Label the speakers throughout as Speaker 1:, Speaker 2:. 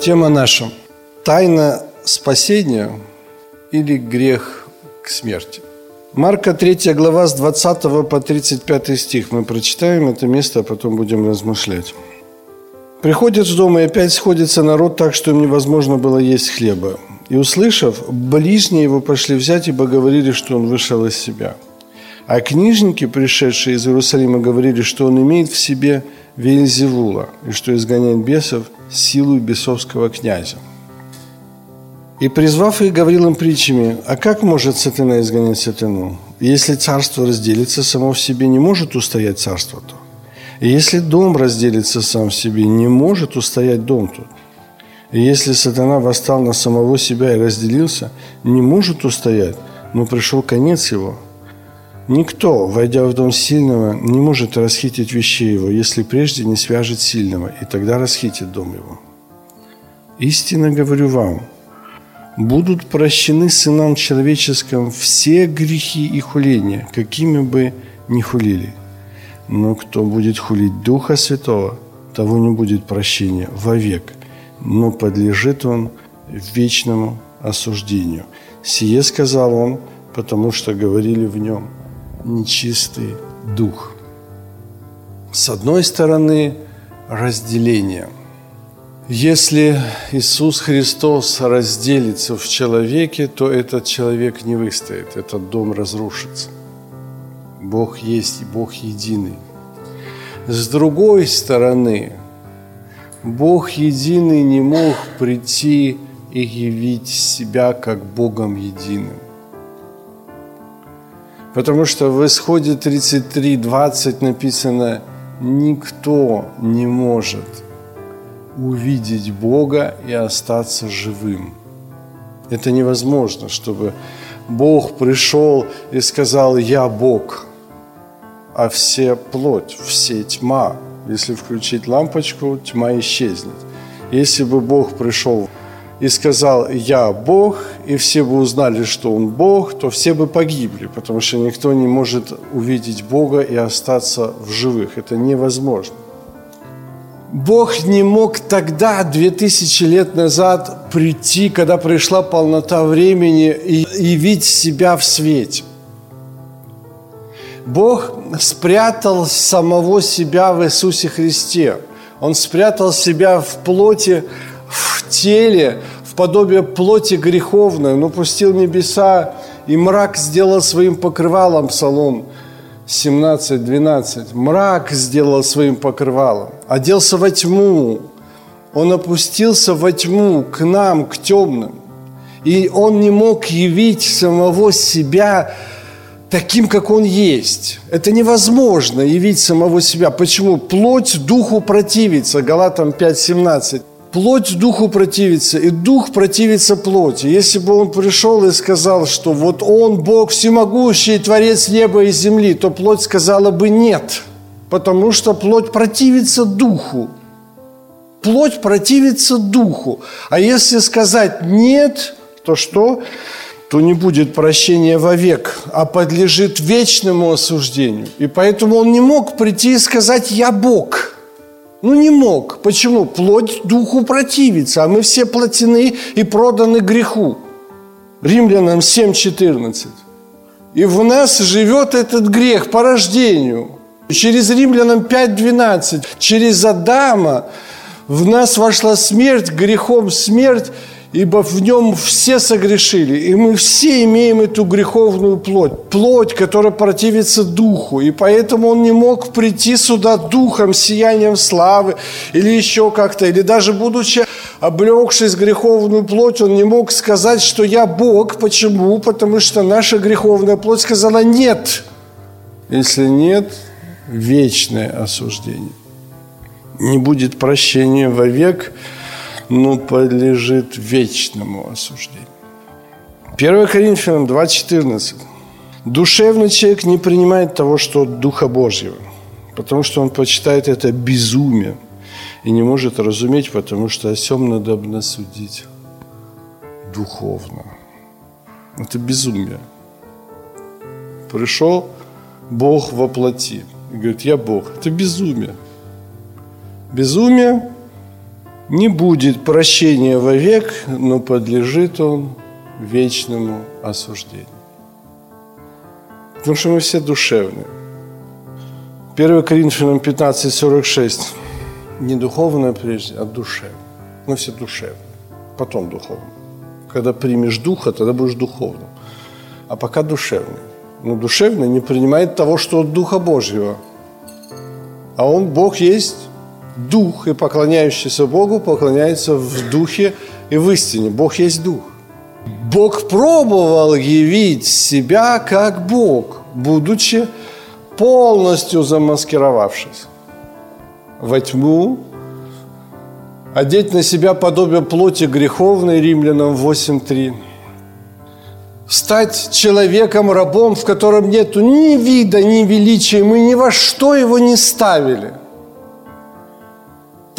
Speaker 1: Тема наша – тайна спасения или грех к смерти. Марка 3 глава с 20 по 35 стих. Мы прочитаем это место, а потом будем размышлять. Приходит в дом, и опять сходится народ так, что им невозможно было есть хлеба. И услышав, ближние его пошли взять, ибо говорили, что он вышел из себя. А книжники, пришедшие из Иерусалима, говорили, что он имеет в себе Вельзевула, и что изгоняет бесов силу бесовского князя. И призвав их, говорил им притчами, а как может сатана изгонять сатану? Если царство разделится, само в себе не может устоять царство то. И если дом разделится сам в себе, не может устоять дом тот. И если сатана восстал на самого себя и разделился, не может устоять, но пришел конец его. Никто, войдя в дом сильного, не может расхитить вещей его, если прежде не свяжет сильного, и тогда расхитит дом его. Истинно говорю вам, будут прощены сынам человеческим все грехи и хуления, какими бы ни хулили. Но кто будет хулить Духа Святого, того не будет прощения вовек, но подлежит он вечному осуждению. Сие сказал он, потому что говорили в нем нечистый дух. С одной стороны, разделение. Если Иисус Христос разделится в человеке, то этот человек не выстоит, этот дом разрушится. Бог есть Бог единый. С другой стороны, Бог единый не мог прийти и явить себя как Богом единым. Потому что в исходе 33.20 написано «Никто не может увидеть Бога и остаться живым». Это невозможно, чтобы Бог пришел и сказал «Я Бог», а все плоть, все тьма. Если включить лампочку, тьма исчезнет. Если бы Бог пришел и сказал «Я Бог», и все бы узнали, что Он Бог, то все бы погибли, потому что никто не может увидеть Бога и остаться в живых. Это невозможно. Бог не мог тогда, две тысячи лет назад, прийти, когда пришла полнота времени, и явить себя в свете. Бог спрятал самого себя в Иисусе Христе. Он спрятал себя в плоти, в теле, в подобие плоти греховной. Он упустил небеса, и мрак сделал своим покрывалом, Псалом 17-12. Мрак сделал своим покрывалом, оделся во тьму. Он опустился во тьму к нам, к темным. И он не мог явить самого себя таким, как он есть. Это невозможно явить самого себя. Почему? Плоть духу противится. Галатам 5.17. Плоть духу противится, и дух противится плоти. Если бы он пришел и сказал, что вот он Бог всемогущий, Творец неба и земли, то плоть сказала бы нет, потому что плоть противится духу. Плоть противится духу. А если сказать нет, то что? то не будет прощения вовек, а подлежит вечному осуждению. И поэтому он не мог прийти и сказать «Я Бог». Ну не мог. Почему? Плоть духу противится, а мы все плотены и проданы греху. Римлянам 7.14. И в нас живет этот грех по рождению. Через Римлянам 5.12. Через Адама в нас вошла смерть, грехом смерть, ибо в нем все согрешили, и мы все имеем эту греховную плоть, плоть, которая противится духу, и поэтому он не мог прийти сюда духом, сиянием славы, или еще как-то, или даже будучи облегшись греховную плоть, он не мог сказать, что я Бог. Почему? Потому что наша греховная плоть сказала нет. Если нет, вечное осуждение. Не будет прощения вовек, но подлежит вечному осуждению. 1 Коринфянам 2.14. Душевный человек не принимает того, что от Духа Божьего, потому что он почитает это безумием и не может разуметь, потому что о сем надо судить духовно. Это безумие. Пришел Бог во и говорит, я Бог. Это безумие. Безумие не будет прощения вовек, но подлежит он вечному осуждению. Потому что мы все душевные. 1 Коринфянам 15, 46. Не духовное прежде, а душевное. Мы все душевные. Потом духовное. Когда примешь духа, тогда будешь духовным. А пока душевный. Но душевный не принимает того, что от Духа Божьего. А Он, Бог есть дух, и поклоняющийся Богу поклоняется в духе и в истине. Бог есть дух. Бог пробовал явить себя как Бог, будучи полностью замаскировавшись во тьму, одеть на себя подобие плоти греховной, римлянам 8.3, стать человеком-рабом, в котором нет ни вида, ни величия, мы ни во что его не ставили.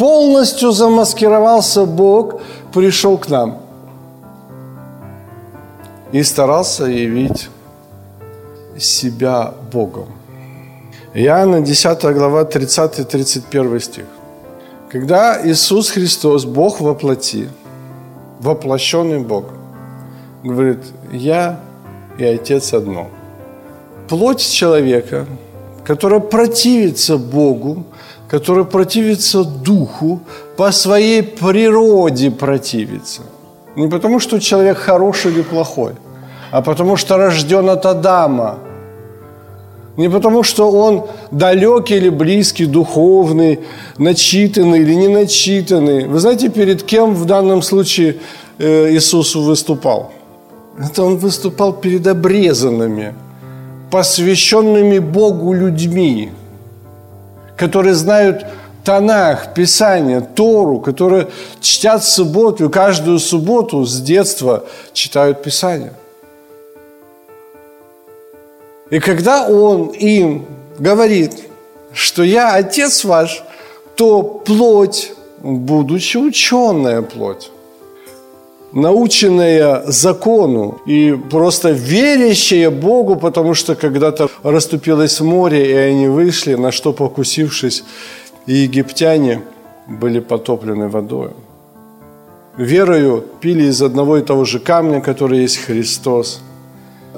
Speaker 1: Полностью замаскировался Бог, пришел к нам и старался явить себя Богом. Иоанна 10 глава 30-31 стих. Когда Иисус Христос, Бог во плоти, воплощенный Бог, говорит, я и Отец одно. Плоть человека, которая противится Богу, которая противится Духу, по своей природе противится. Не потому, что человек хороший или плохой, а потому, что рожден от Адама – не потому, что он далекий или близкий, духовный, начитанный или не начитанный. Вы знаете, перед кем в данном случае э, Иисус выступал? Это он выступал перед обрезанными, посвященными Богу людьми, которые знают Танах, Писание, Тору, которые чтят субботу, каждую субботу с детства читают Писание. И когда он им говорит, что я отец ваш, то плоть, будучи ученая плоть, наученная закону и просто верящая Богу, потому что когда-то расступилось море, и они вышли, на что покусившись, и египтяне были потоплены водой. Верою пили из одного и того же камня, который есть Христос –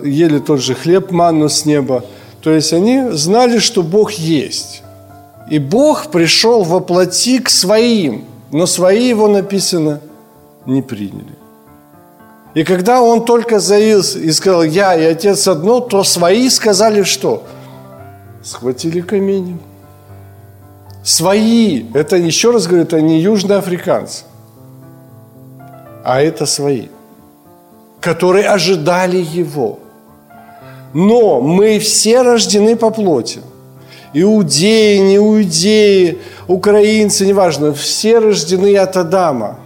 Speaker 1: ели тот же хлеб, манну с неба. То есть они знали, что Бог есть. И Бог пришел во плоти к своим, но свои его написано не приняли. И когда он только заявил и сказал, я и отец одно, то свои сказали что? Схватили камень. Свои, это еще раз говорю, это не южноафриканцы, а это свои, которые ожидали его – но мы все рождены по плоти. Иудеи, не иудеи, украинцы, неважно, все рождены от Адама.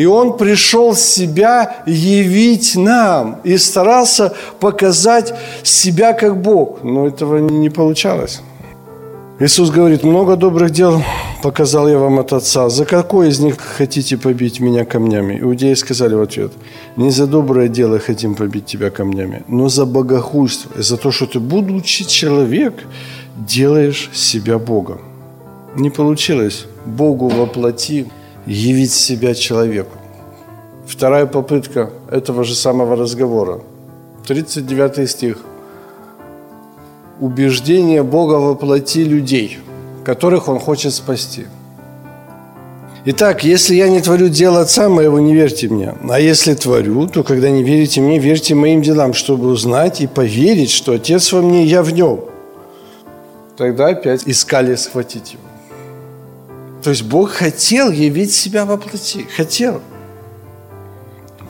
Speaker 1: И он пришел себя явить нам и старался показать себя как Бог. Но этого не получалось. Иисус говорит, много добрых дел показал я вам от Отца. За какой из них хотите побить меня камнями? Иудеи сказали в ответ, не за доброе дело хотим побить тебя камнями, но за богохульство, и за то, что ты, будучи человек, делаешь себя Богом. Не получилось Богу воплоти явить себя человеку. Вторая попытка этого же самого разговора. 39 стих убеждение Бога во плоти людей, которых Он хочет спасти. Итак, если я не творю дело Отца моего, не верьте мне. А если творю, то когда не верите мне, верьте моим делам, чтобы узнать и поверить, что Отец во мне, я в нем. Тогда опять искали схватить его. То есть Бог хотел явить себя во плоти. Хотел.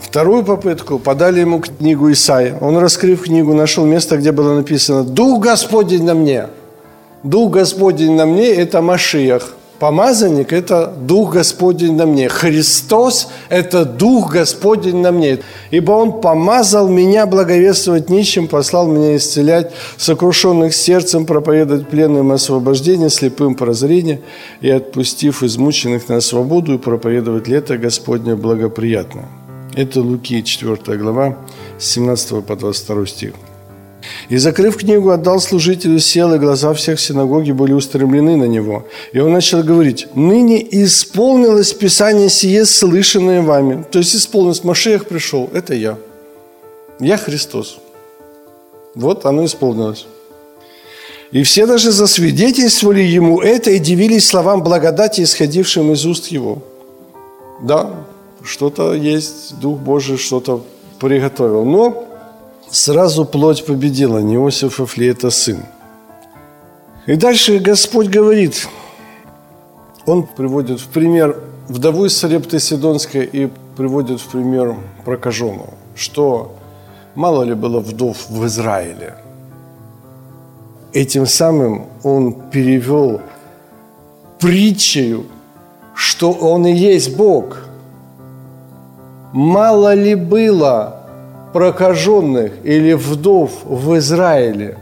Speaker 1: Вторую попытку подали ему книгу Исаия. Он, раскрыв книгу, нашел место, где было написано «Дух Господень на мне». Дух Господень на мне – это Машиях, Помазанник – это Дух Господень на мне. Христос – это Дух Господень на мне. Ибо Он помазал меня благовествовать нищим, послал меня исцелять сокрушенных сердцем, проповедовать пленным освобождение, слепым прозрение и отпустив измученных на свободу и проповедовать лето Господне благоприятно. Это Луки, 4 глава, с 17 по 22 стих. И, закрыв книгу, отдал служителю, сел, и глаза всех в синагоге были устремлены на него. И он начал говорить, «Ныне исполнилось Писание сие, слышанное вами». То есть исполнилось, Машех пришел, это я. Я Христос. Вот оно исполнилось. И все даже засвидетельствовали ему это и дивились словам благодати, исходившим из уст его. Да, что-то есть, Дух Божий что-то приготовил. Но Сразу плоть победила, не Иосифов ли это сын. И дальше Господь говорит, Он приводит в пример вдову из Сарепты Сидонской и приводит в пример прокаженного, что мало ли было вдов в Израиле. Этим самым он перевел притчею, что он и есть Бог. Мало ли было прокаженных или вдов в Израиле.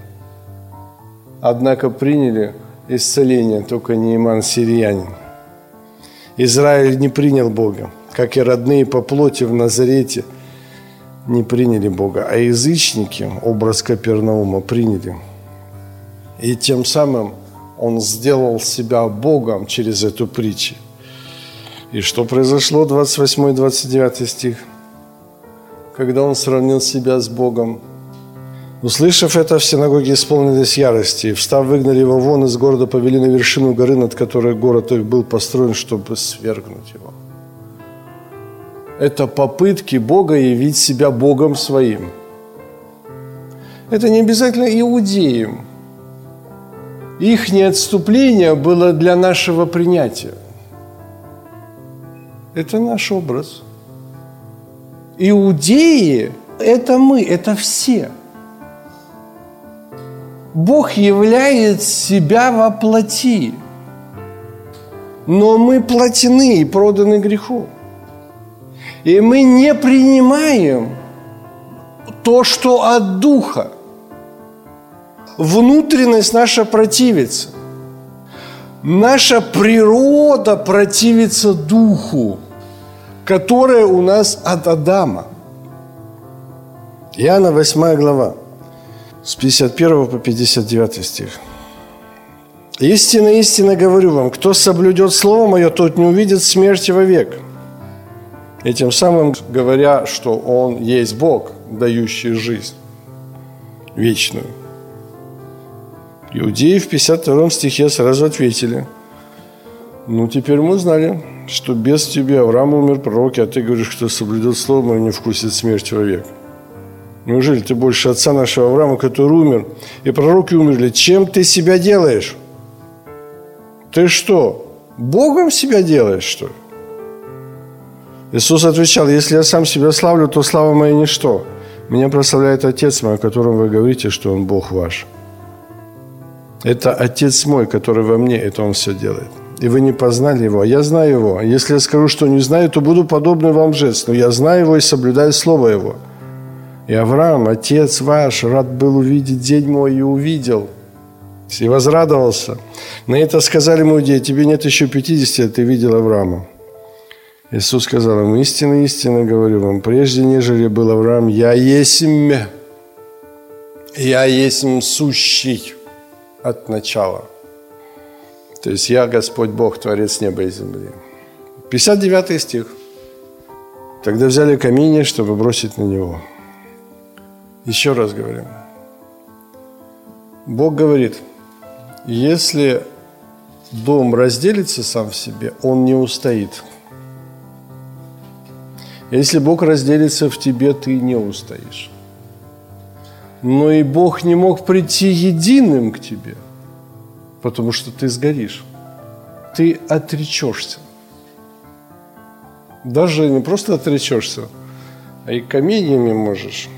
Speaker 1: Однако приняли исцеление только Нейман Сириянин. Израиль не принял Бога, как и родные по плоти в Назарете не приняли Бога, а язычники, образ Капернаума, приняли. И тем самым он сделал себя Богом через эту притчу. И что произошло, 28-29 стих – когда он сравнил себя с Богом. Услышав это, в синагоге исполнились ярости. Встав, выгнали его вон из города, повели на вершину горы, над которой город их был построен, чтобы свергнуть его. Это попытки Бога явить себя Богом своим. Это не обязательно иудеям. Их неотступление было для нашего принятия. Это наш образ – Иудеи – это мы, это все. Бог являет себя во плоти. Но мы плотены и проданы греху. И мы не принимаем то, что от Духа. Внутренность наша противится. Наша природа противится Духу которое у нас от Адама. Иоанна 8 глава, с 51 по 59 стих. «Истинно, истинно говорю вам, кто соблюдет Слово Мое, тот не увидит смерти вовек». И тем самым говоря, что Он есть Бог, дающий жизнь вечную. Иудеи в 52 стихе сразу ответили, ну теперь мы узнали, что без тебя Авраам умер, пророки, а ты говоришь, кто соблюдет слово мое, не вкусит смерть вовек. Неужели ты больше отца нашего Авраама, который умер, и пророки умерли? Чем ты себя делаешь? Ты что, Богом себя делаешь, что ли? Иисус отвечал, если я сам себя славлю, то слава моя ничто. Меня прославляет Отец мой, о котором вы говорите, что Он Бог ваш. Это Отец мой, который во мне, это Он все делает и вы не познали его. Я знаю его. Если я скажу, что не знаю, то буду подобный вам жест. Но я знаю его и соблюдаю слово его. И Авраам, отец ваш, рад был увидеть день мой и увидел. И возрадовался. На это сказали ему дети, тебе нет еще 50, а ты видел Авраама. Иисус сказал им, истинно, истинно говорю вам, прежде нежели был Авраам, я есмь, я есмь сущий от начала. То есть я Господь Бог, Творец неба и земли. 59 стих. Тогда взяли камни, чтобы бросить на него. Еще раз говорим. Бог говорит, если дом разделится сам в себе, он не устоит. Если Бог разделится в тебе, ты не устоишь. Но и Бог не мог прийти единым к тебе – потому что ты сгоришь. Ты отречешься. Даже не просто отречешься, а и каменьями можешь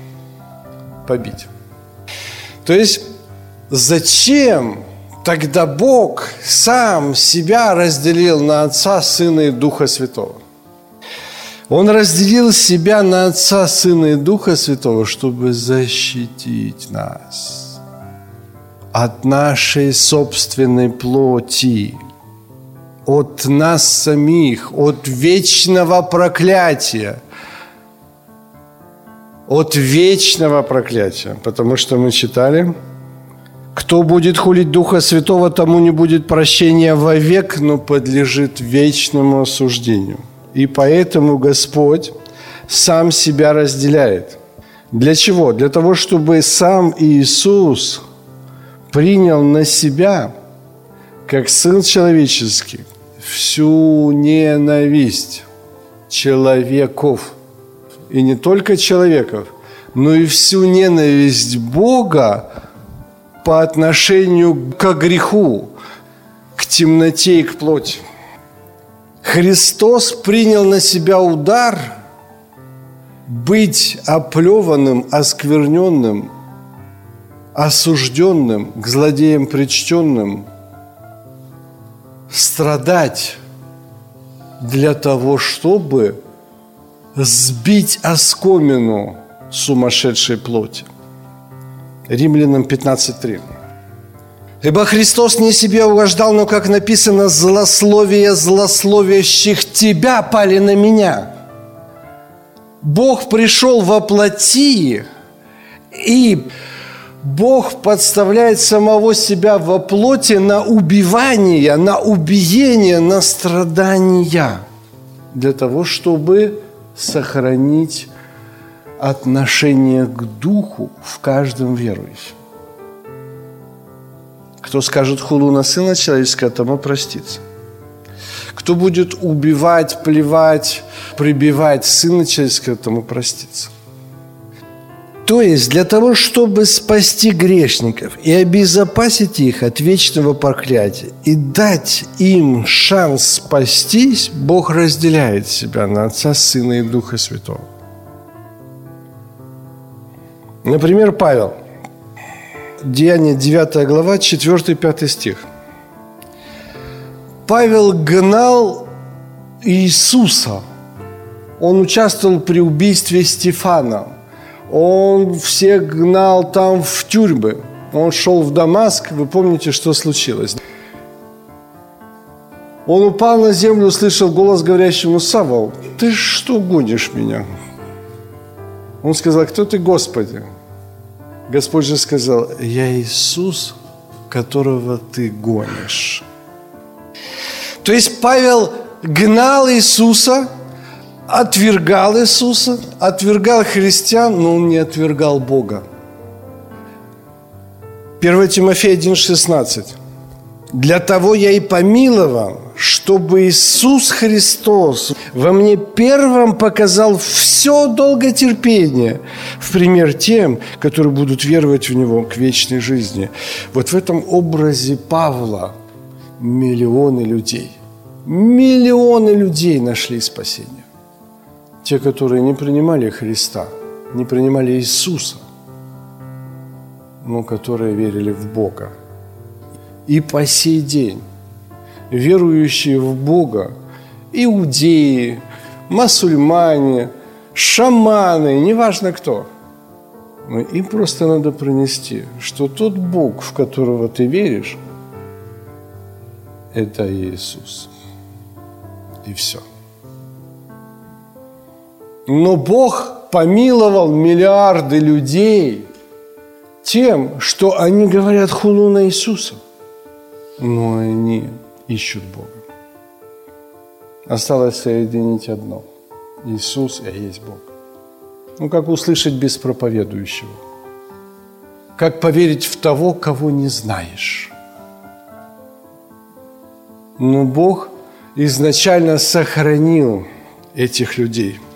Speaker 1: побить. То есть зачем тогда Бог сам себя разделил на Отца, Сына и Духа Святого. Он разделил себя на Отца, Сына и Духа Святого, чтобы защитить нас от нашей собственной плоти, от нас самих, от вечного проклятия. От вечного проклятия. Потому что мы читали, кто будет хулить Духа Святого, тому не будет прощения вовек, но подлежит вечному осуждению. И поэтому Господь сам себя разделяет. Для чего? Для того, чтобы сам Иисус принял на себя, как Сын Человеческий, всю ненависть человеков. И не только человеков, но и всю ненависть Бога по отношению к греху, к темноте и к плоти. Христос принял на себя удар быть оплеванным, оскверненным, осужденным, к злодеям причтенным, страдать для того, чтобы сбить оскомину сумасшедшей плоти. Римлянам 15.3. Ибо Христос не себе угождал, но, как написано, злословие злословящих тебя пали на меня. Бог пришел во плоти, и Бог подставляет самого себя во плоти на убивание, на убиение, на страдания, для того, чтобы сохранить отношение к Духу в каждом верующем. Кто скажет хулу на Сына Человеческого, тому простится. Кто будет убивать, плевать, прибивать Сына Человеческого, тому простится. То есть для того, чтобы спасти грешников и обезопасить их от вечного проклятия и дать им шанс спастись, Бог разделяет себя на Отца, Сына и Духа Святого. Например, Павел. Деяние 9 глава, 4-5 стих. Павел гнал Иисуса. Он участвовал при убийстве Стефана. Он всех гнал там в тюрьмы. Он шел в Дамаск. Вы помните, что случилось? Он упал на землю, услышал голос говорящему, Савол, ты что гонишь меня? Он сказал, кто ты, Господи? Господь же сказал, я Иисус, которого ты гонишь. То есть Павел гнал Иисуса, отвергал Иисуса, отвергал христиан, но он не отвергал Бога. 1 Тимофея 1,16. «Для того я и помиловал, чтобы Иисус Христос во мне первым показал все долготерпение в пример тем, которые будут веровать в Него к вечной жизни». Вот в этом образе Павла миллионы людей, миллионы людей нашли спасение. Те, которые не принимали Христа, не принимали Иисуса, но которые верили в Бога. И по сей день верующие в Бога, иудеи, мусульмане, шаманы, неважно кто, им просто надо принести, что тот Бог, в которого ты веришь, это Иисус. И все. Но Бог помиловал миллиарды людей тем, что они говорят хулу на Иисуса. Но они ищут Бога. Осталось соединить одно. Иисус и есть Бог. Ну, как услышать без проповедующего? Как поверить в того, кого не знаешь? Но Бог изначально сохранил этих людей –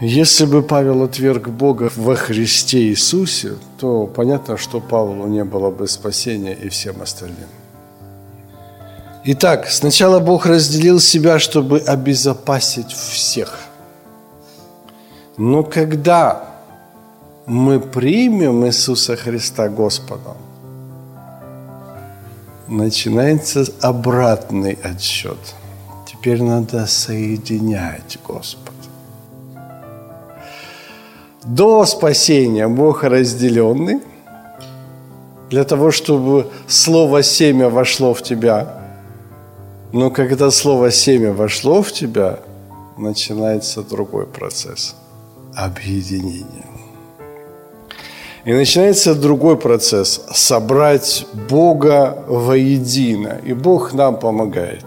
Speaker 1: если бы Павел отверг Бога во Христе Иисусе, то понятно, что Павлу не было бы спасения и всем остальным. Итак, сначала Бог разделил себя, чтобы обезопасить всех. Но когда мы примем Иисуса Христа Господом, начинается обратный отсчет. Теперь надо соединять Господа. До спасения Бог разделенный, для того, чтобы слово «семя» вошло в тебя. Но когда слово «семя» вошло в тебя, начинается другой процесс – объединения. И начинается другой процесс – собрать Бога воедино. И Бог нам помогает.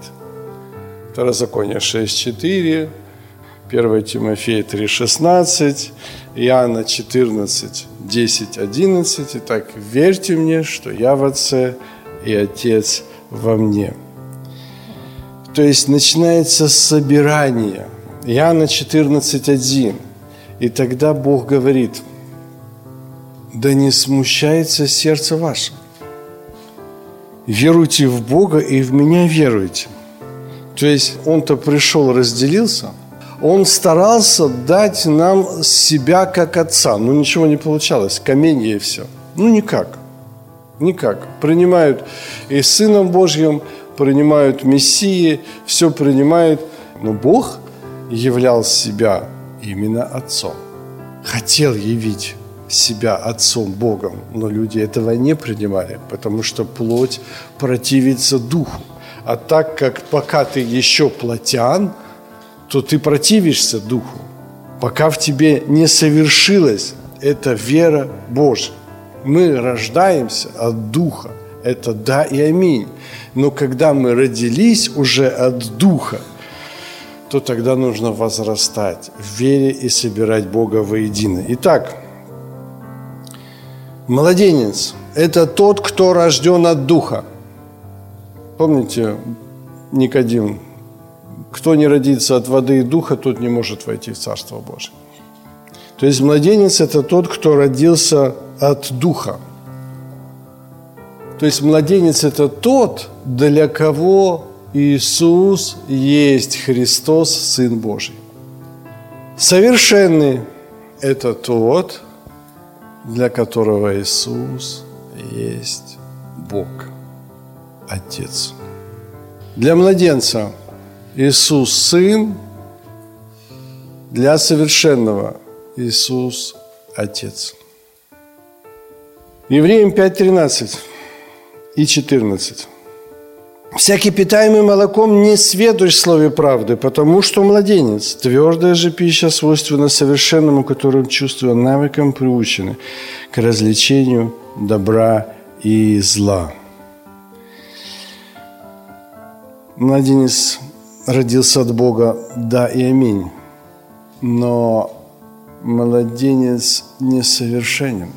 Speaker 1: Второзаконие 6.4, 1 Тимофея 3.16, Иоанна 14, 10, 11. Итак, верьте мне, что я в Отце и Отец во мне. То есть начинается собирание. Иоанна 14, 1. И тогда Бог говорит, да не смущается сердце ваше. Веруйте в Бога и в меня веруйте. То есть Он-то пришел, разделился – он старался дать нам себя как отца. Но ничего не получалось. Каменье и все. Ну, никак. Никак. Принимают и Сыном Божьим, принимают Мессии, все принимают. Но Бог являл себя именно Отцом. Хотел явить себя Отцом Богом, но люди этого не принимали, потому что плоть противится Духу. А так как пока ты еще плотян – то ты противишься Духу, пока в тебе не совершилась эта вера Божья. Мы рождаемся от Духа. Это да и аминь. Но когда мы родились уже от Духа, то тогда нужно возрастать в вере и собирать Бога воедино. Итак, младенец – это тот, кто рожден от Духа. Помните, Никодим кто не родится от воды и духа, тот не может войти в Царство Божие. То есть младенец – это тот, кто родился от духа. То есть младенец – это тот, для кого Иисус есть Христос, Сын Божий. Совершенный – это тот, для которого Иисус есть Бог, Отец. Для младенца – Иисус Сын, для совершенного Иисус Отец. Евреям 5.13 и 14. «Всякий питаемый молоком не сведущ в слове правды, потому что младенец. Твердая же пища свойственна совершенному, которым чувства навыком приучены к развлечению добра и зла». Младенец родился от Бога, да и аминь. Но младенец несовершенен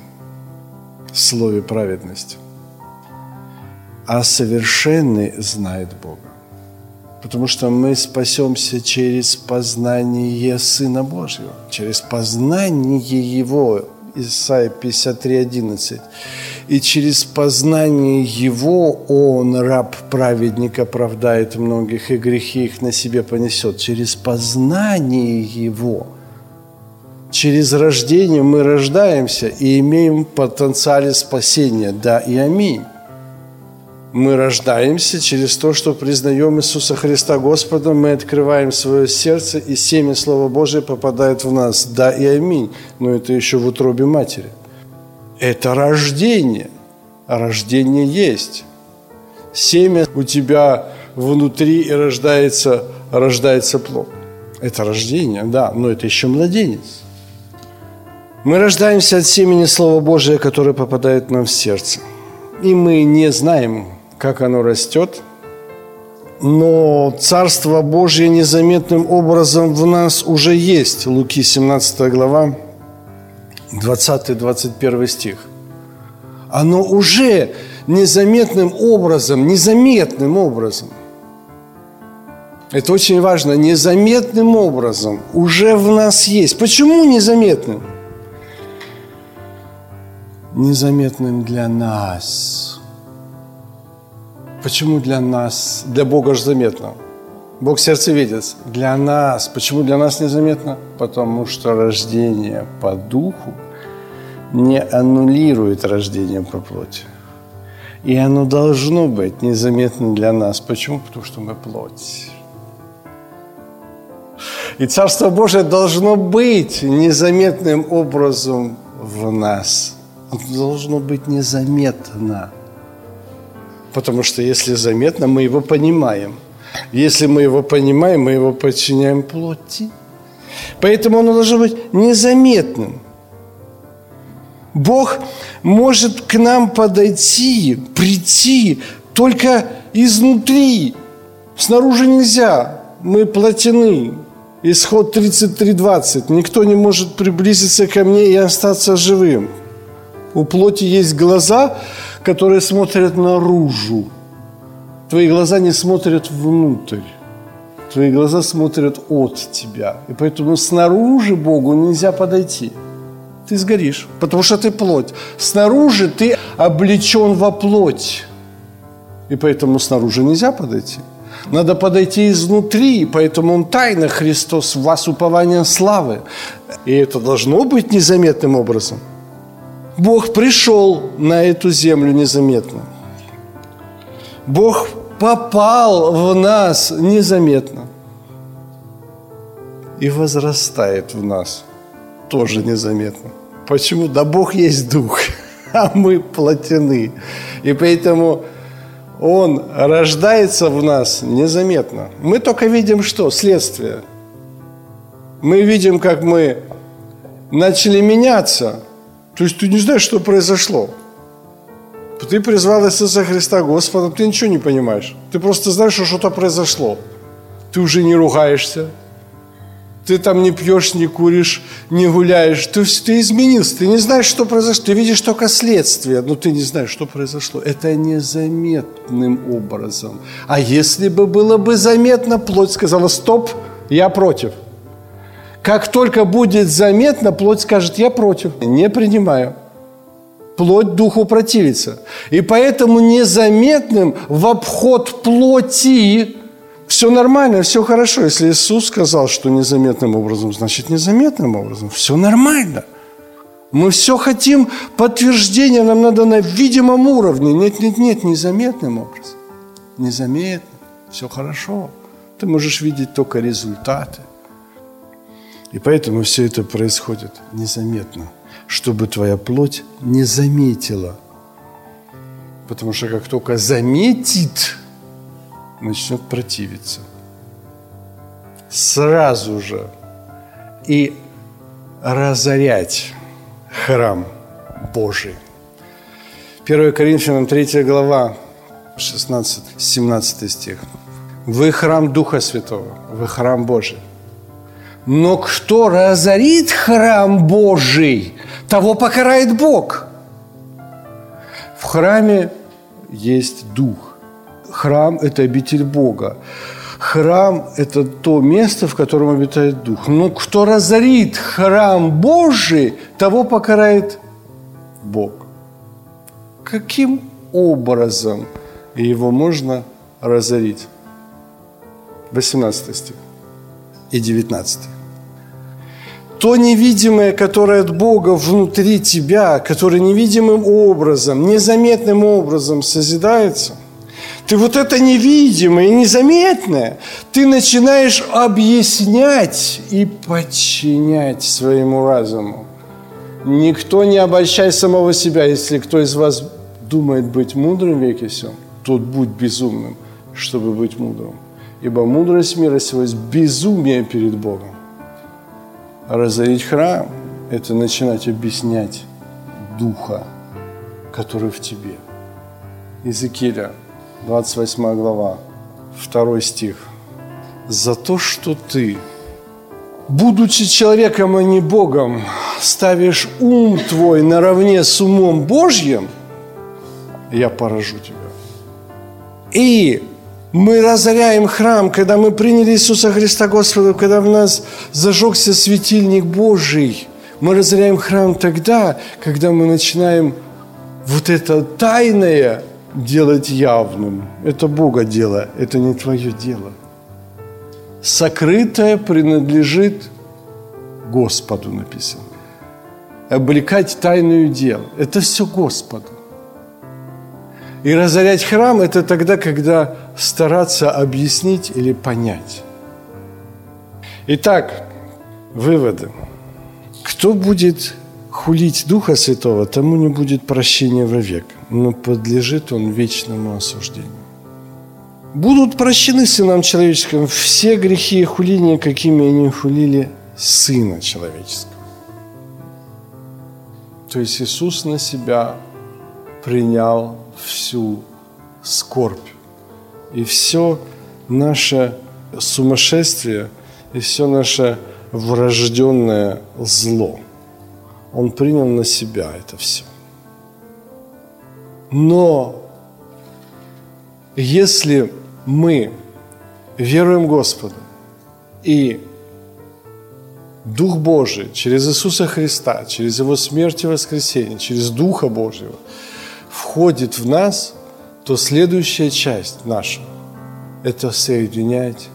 Speaker 1: в слове праведности, а совершенный знает Бога. Потому что мы спасемся через познание Сына Божьего, через познание Его, Исайя 53, 11 и через познание Его Он, раб праведник, оправдает многих, и грехи их на себе понесет. Через познание Его. Через рождение мы рождаемся и имеем потенциале спасения. Да и аминь. Мы рождаемся через то, что признаем Иисуса Христа Господом, мы открываем свое сердце, и семя Слова Божие попадает в нас. Да и аминь. Но это еще в утробе матери – это рождение. Рождение есть. Семя у тебя внутри и рождается, рождается плод. Это рождение, да, но это еще младенец. Мы рождаемся от семени Слова Божия, которое попадает нам в сердце. И мы не знаем, как оно растет, но Царство Божье незаметным образом в нас уже есть. Луки 17 глава, 20-21 стих. Оно уже незаметным образом, незаметным образом, это очень важно, незаметным образом уже в нас есть. Почему незаметным? Незаметным для нас. Почему для нас? Для Бога же заметно. Бог сердцевидец. Для нас. Почему для нас незаметно? Потому что рождение по духу не аннулирует рождение по плоти. И оно должно быть незаметно для нас. Почему? Потому что мы плоть. И Царство Божие должно быть незаметным образом в нас. Оно должно быть незаметно. Потому что если заметно, мы его понимаем. Если мы его понимаем, мы его подчиняем плоти. Поэтому оно должно быть незаметным. Бог может к нам подойти, прийти только изнутри. Снаружи нельзя. Мы плотины. Исход 33.20. Никто не может приблизиться ко мне и остаться живым. У плоти есть глаза, которые смотрят наружу. Твои глаза не смотрят внутрь. Твои глаза смотрят от тебя. И поэтому снаружи Богу нельзя подойти. Ты сгоришь, потому что ты плоть. Снаружи ты облечен во плоть. И поэтому снаружи нельзя подойти. Надо подойти изнутри, поэтому Он тайна Христос в вас упование славы. И это должно быть незаметным образом. Бог пришел на эту землю незаметно. Бог попал в нас незаметно и возрастает в нас тоже незаметно. Почему? Да Бог есть Дух, а мы плотины. И поэтому Он рождается в нас незаметно. Мы только видим что? Следствие. Мы видим, как мы начали меняться. То есть ты не знаешь, что произошло. Ты призвал Иисуса Христа Господом, ты ничего не понимаешь. Ты просто знаешь, что что-то произошло. Ты уже не ругаешься, ты там не пьешь, не куришь, не гуляешь. Ты, ты изменился, ты не знаешь, что произошло. Ты видишь только следствие, но ты не знаешь, что произошло. Это незаметным образом. А если бы было бы заметно, плоть сказала, стоп, я против. Как только будет заметно, плоть скажет, я против, не принимаю плоть духу противится. И поэтому незаметным в обход плоти все нормально, все хорошо. Если Иисус сказал, что незаметным образом, значит незаметным образом. Все нормально. Мы все хотим подтверждения, нам надо на видимом уровне. Нет, нет, нет, незаметным образом. Незаметно, все хорошо. Ты можешь видеть только результаты. И поэтому все это происходит незаметно чтобы твоя плоть не заметила. Потому что как только заметит, начнет противиться. Сразу же и разорять храм Божий. 1 Коринфянам 3 глава, 16-17 стих. Вы храм Духа Святого, вы храм Божий. Но кто разорит храм Божий, того покарает Бог. В храме есть дух. Храм – это обитель Бога. Храм – это то место, в котором обитает Дух. Но кто разорит храм Божий, того покарает Бог. Каким образом его можно разорить? 18 стих и 19 то невидимое, которое от Бога внутри тебя, которое невидимым образом, незаметным образом созидается, ты вот это невидимое и незаметное, ты начинаешь объяснять и подчинять своему разуму. Никто не обольщай самого себя. Если кто из вас думает быть мудрым в веке всем, тот будь безумным, чтобы быть мудрым. Ибо мудрость мира сего есть безумие перед Богом. Разорить храм – это начинать объяснять Духа, который в тебе. Иезекииля, 28 глава, 2 стих. «За то, что ты, будучи человеком, а не Богом, ставишь ум твой наравне с умом Божьим, я поражу тебя». И мы разоряем храм, когда мы приняли Иисуса Христа Господа, когда в нас зажегся светильник Божий. Мы разоряем храм тогда, когда мы начинаем вот это тайное делать явным. Это Бога дело, это не твое дело. Сокрытое принадлежит Господу, написано. Облекать тайную дело. Это все Господу. И разорять храм – это тогда, когда стараться объяснить или понять. Итак, выводы. Кто будет хулить Духа Святого, тому не будет прощения вовек, но подлежит он вечному осуждению. Будут прощены сынам человеческим все грехи и хуления, какими они хулили Сына Человеческого. То есть Иисус на себя принял всю скорбь и все наше сумасшествие и все наше врожденное зло. Он принял на себя это все. Но если мы веруем Господу и Дух Божий через Иисуса Христа, через Его смерть и воскресение, через Духа Божьего входит в нас, то следующая часть наша – это соединять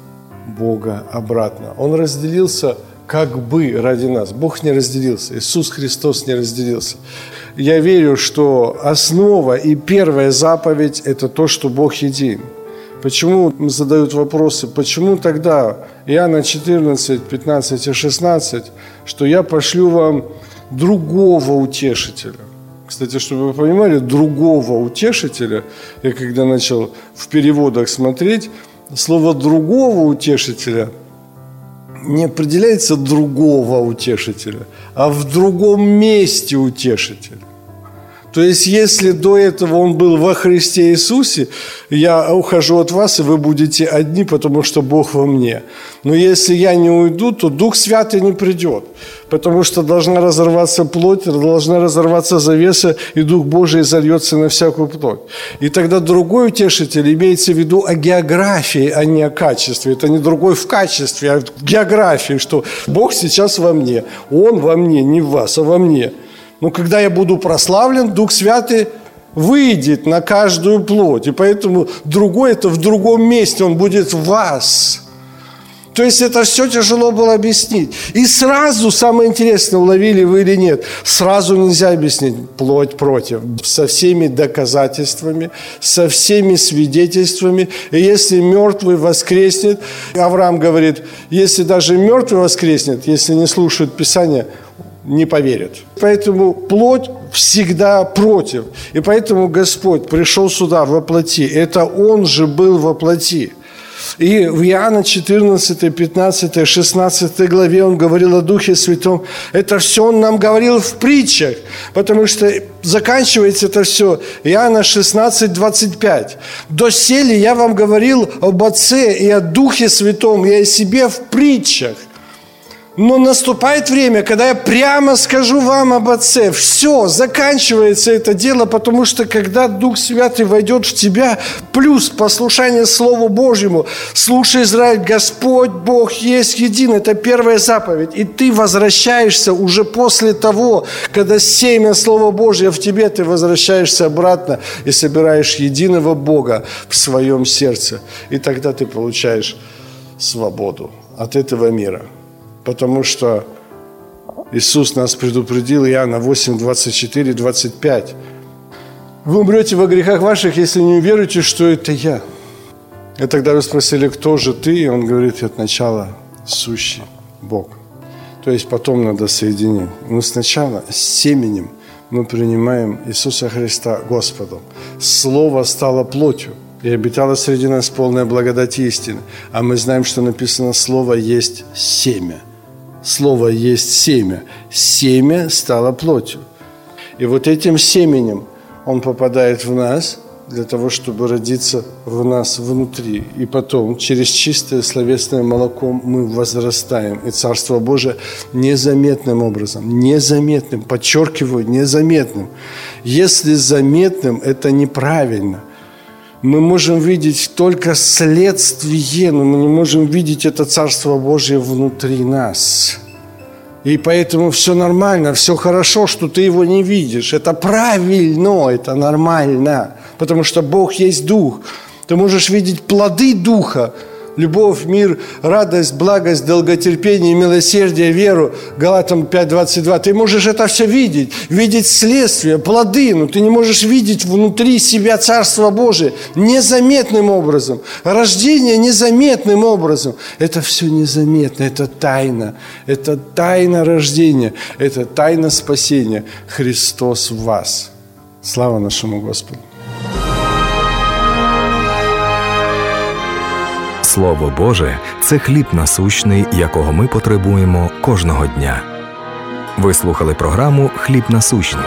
Speaker 1: Бога обратно. Он разделился как бы ради нас. Бог не разделился, Иисус Христос не разделился. Я верю, что основа и первая заповедь – это то, что Бог един – Почему задают вопросы, почему тогда Иоанна 14, 15 и 16, что я пошлю вам другого утешителя. Кстати, чтобы вы понимали, другого утешителя, я когда начал в переводах смотреть, слово другого утешителя не определяется другого утешителя, а в другом месте утешителя. То есть, если до этого он был во Христе Иисусе, я ухожу от вас, и вы будете одни, потому что Бог во мне. Но если я не уйду, то Дух Святый не придет, потому что должна разорваться плоть, должна разорваться завеса, и Дух Божий зальется на всякую плоть. И тогда другой утешитель имеется в виду о географии, а не о качестве. Это не другой в качестве, а в географии, что Бог сейчас во мне, Он во мне, не в вас, а во мне – но когда я буду прославлен, Дух Святый выйдет на каждую плоть. И поэтому другой это в другом месте, он будет в вас. То есть это все тяжело было объяснить. И сразу, самое интересное, уловили вы или нет, сразу нельзя объяснить плоть против. Со всеми доказательствами, со всеми свидетельствами. И если мертвый воскреснет, Авраам говорит, если даже мертвый воскреснет, если не слушают Писания, не поверят. Поэтому плоть всегда против. И поэтому Господь пришел сюда во плоти. Это Он же был во плоти. И в Иоанна 14, 15, 16 главе он говорил о Духе Святом. Это все он нам говорил в притчах, потому что заканчивается это все Иоанна 16, 25. «Доселе я вам говорил об Отце и о Духе Святом, и о себе в притчах. Но наступает время, когда я прямо скажу вам об Отце. Все, заканчивается это дело, потому что когда Дух Святый войдет в тебя, плюс послушание Слову Божьему, слушай, Израиль, Господь Бог есть един. Это первая заповедь. И ты возвращаешься уже после того, когда семя Слова Божьего в тебе, ты возвращаешься обратно и собираешь единого Бога в своем сердце. И тогда ты получаешь свободу от этого мира – потому что Иисус нас предупредил, Иоанна 8, 24, 25. Вы умрете во грехах ваших, если не уверуете, что это я. И тогда вы спросили, кто же ты? И он говорит, от начала сущий Бог. То есть потом надо соединить. Но сначала с семенем мы принимаем Иисуса Христа Господом. Слово стало плотью и обитало среди нас полная благодать истины. А мы знаем, что написано, Слово есть семя – Слово есть семя. Семя стало плотью. И вот этим семенем он попадает в нас для того, чтобы родиться в нас внутри. И потом через чистое словесное молоко мы возрастаем. И Царство Божие незаметным образом, незаметным, подчеркиваю, незаметным. Если заметным, это неправильно мы можем видеть только следствие, но мы не можем видеть это Царство Божье внутри нас. И поэтому все нормально, все хорошо, что ты его не видишь. Это правильно, это нормально, потому что Бог есть Дух. Ты можешь видеть плоды Духа, любовь, мир, радость, благость, долготерпение, милосердие, веру. Галатам 5.22. Ты можешь это все видеть, видеть следствие, плоды, но ты не можешь видеть внутри себя Царство Божие незаметным образом. Рождение незаметным образом. Это все незаметно, это тайна. Это тайна рождения, это тайна спасения. Христос в вас. Слава нашему Господу.
Speaker 2: Слово Боже це хліб насущний, якого ми потребуємо кожного дня. Ви слухали програму Хліб насущний.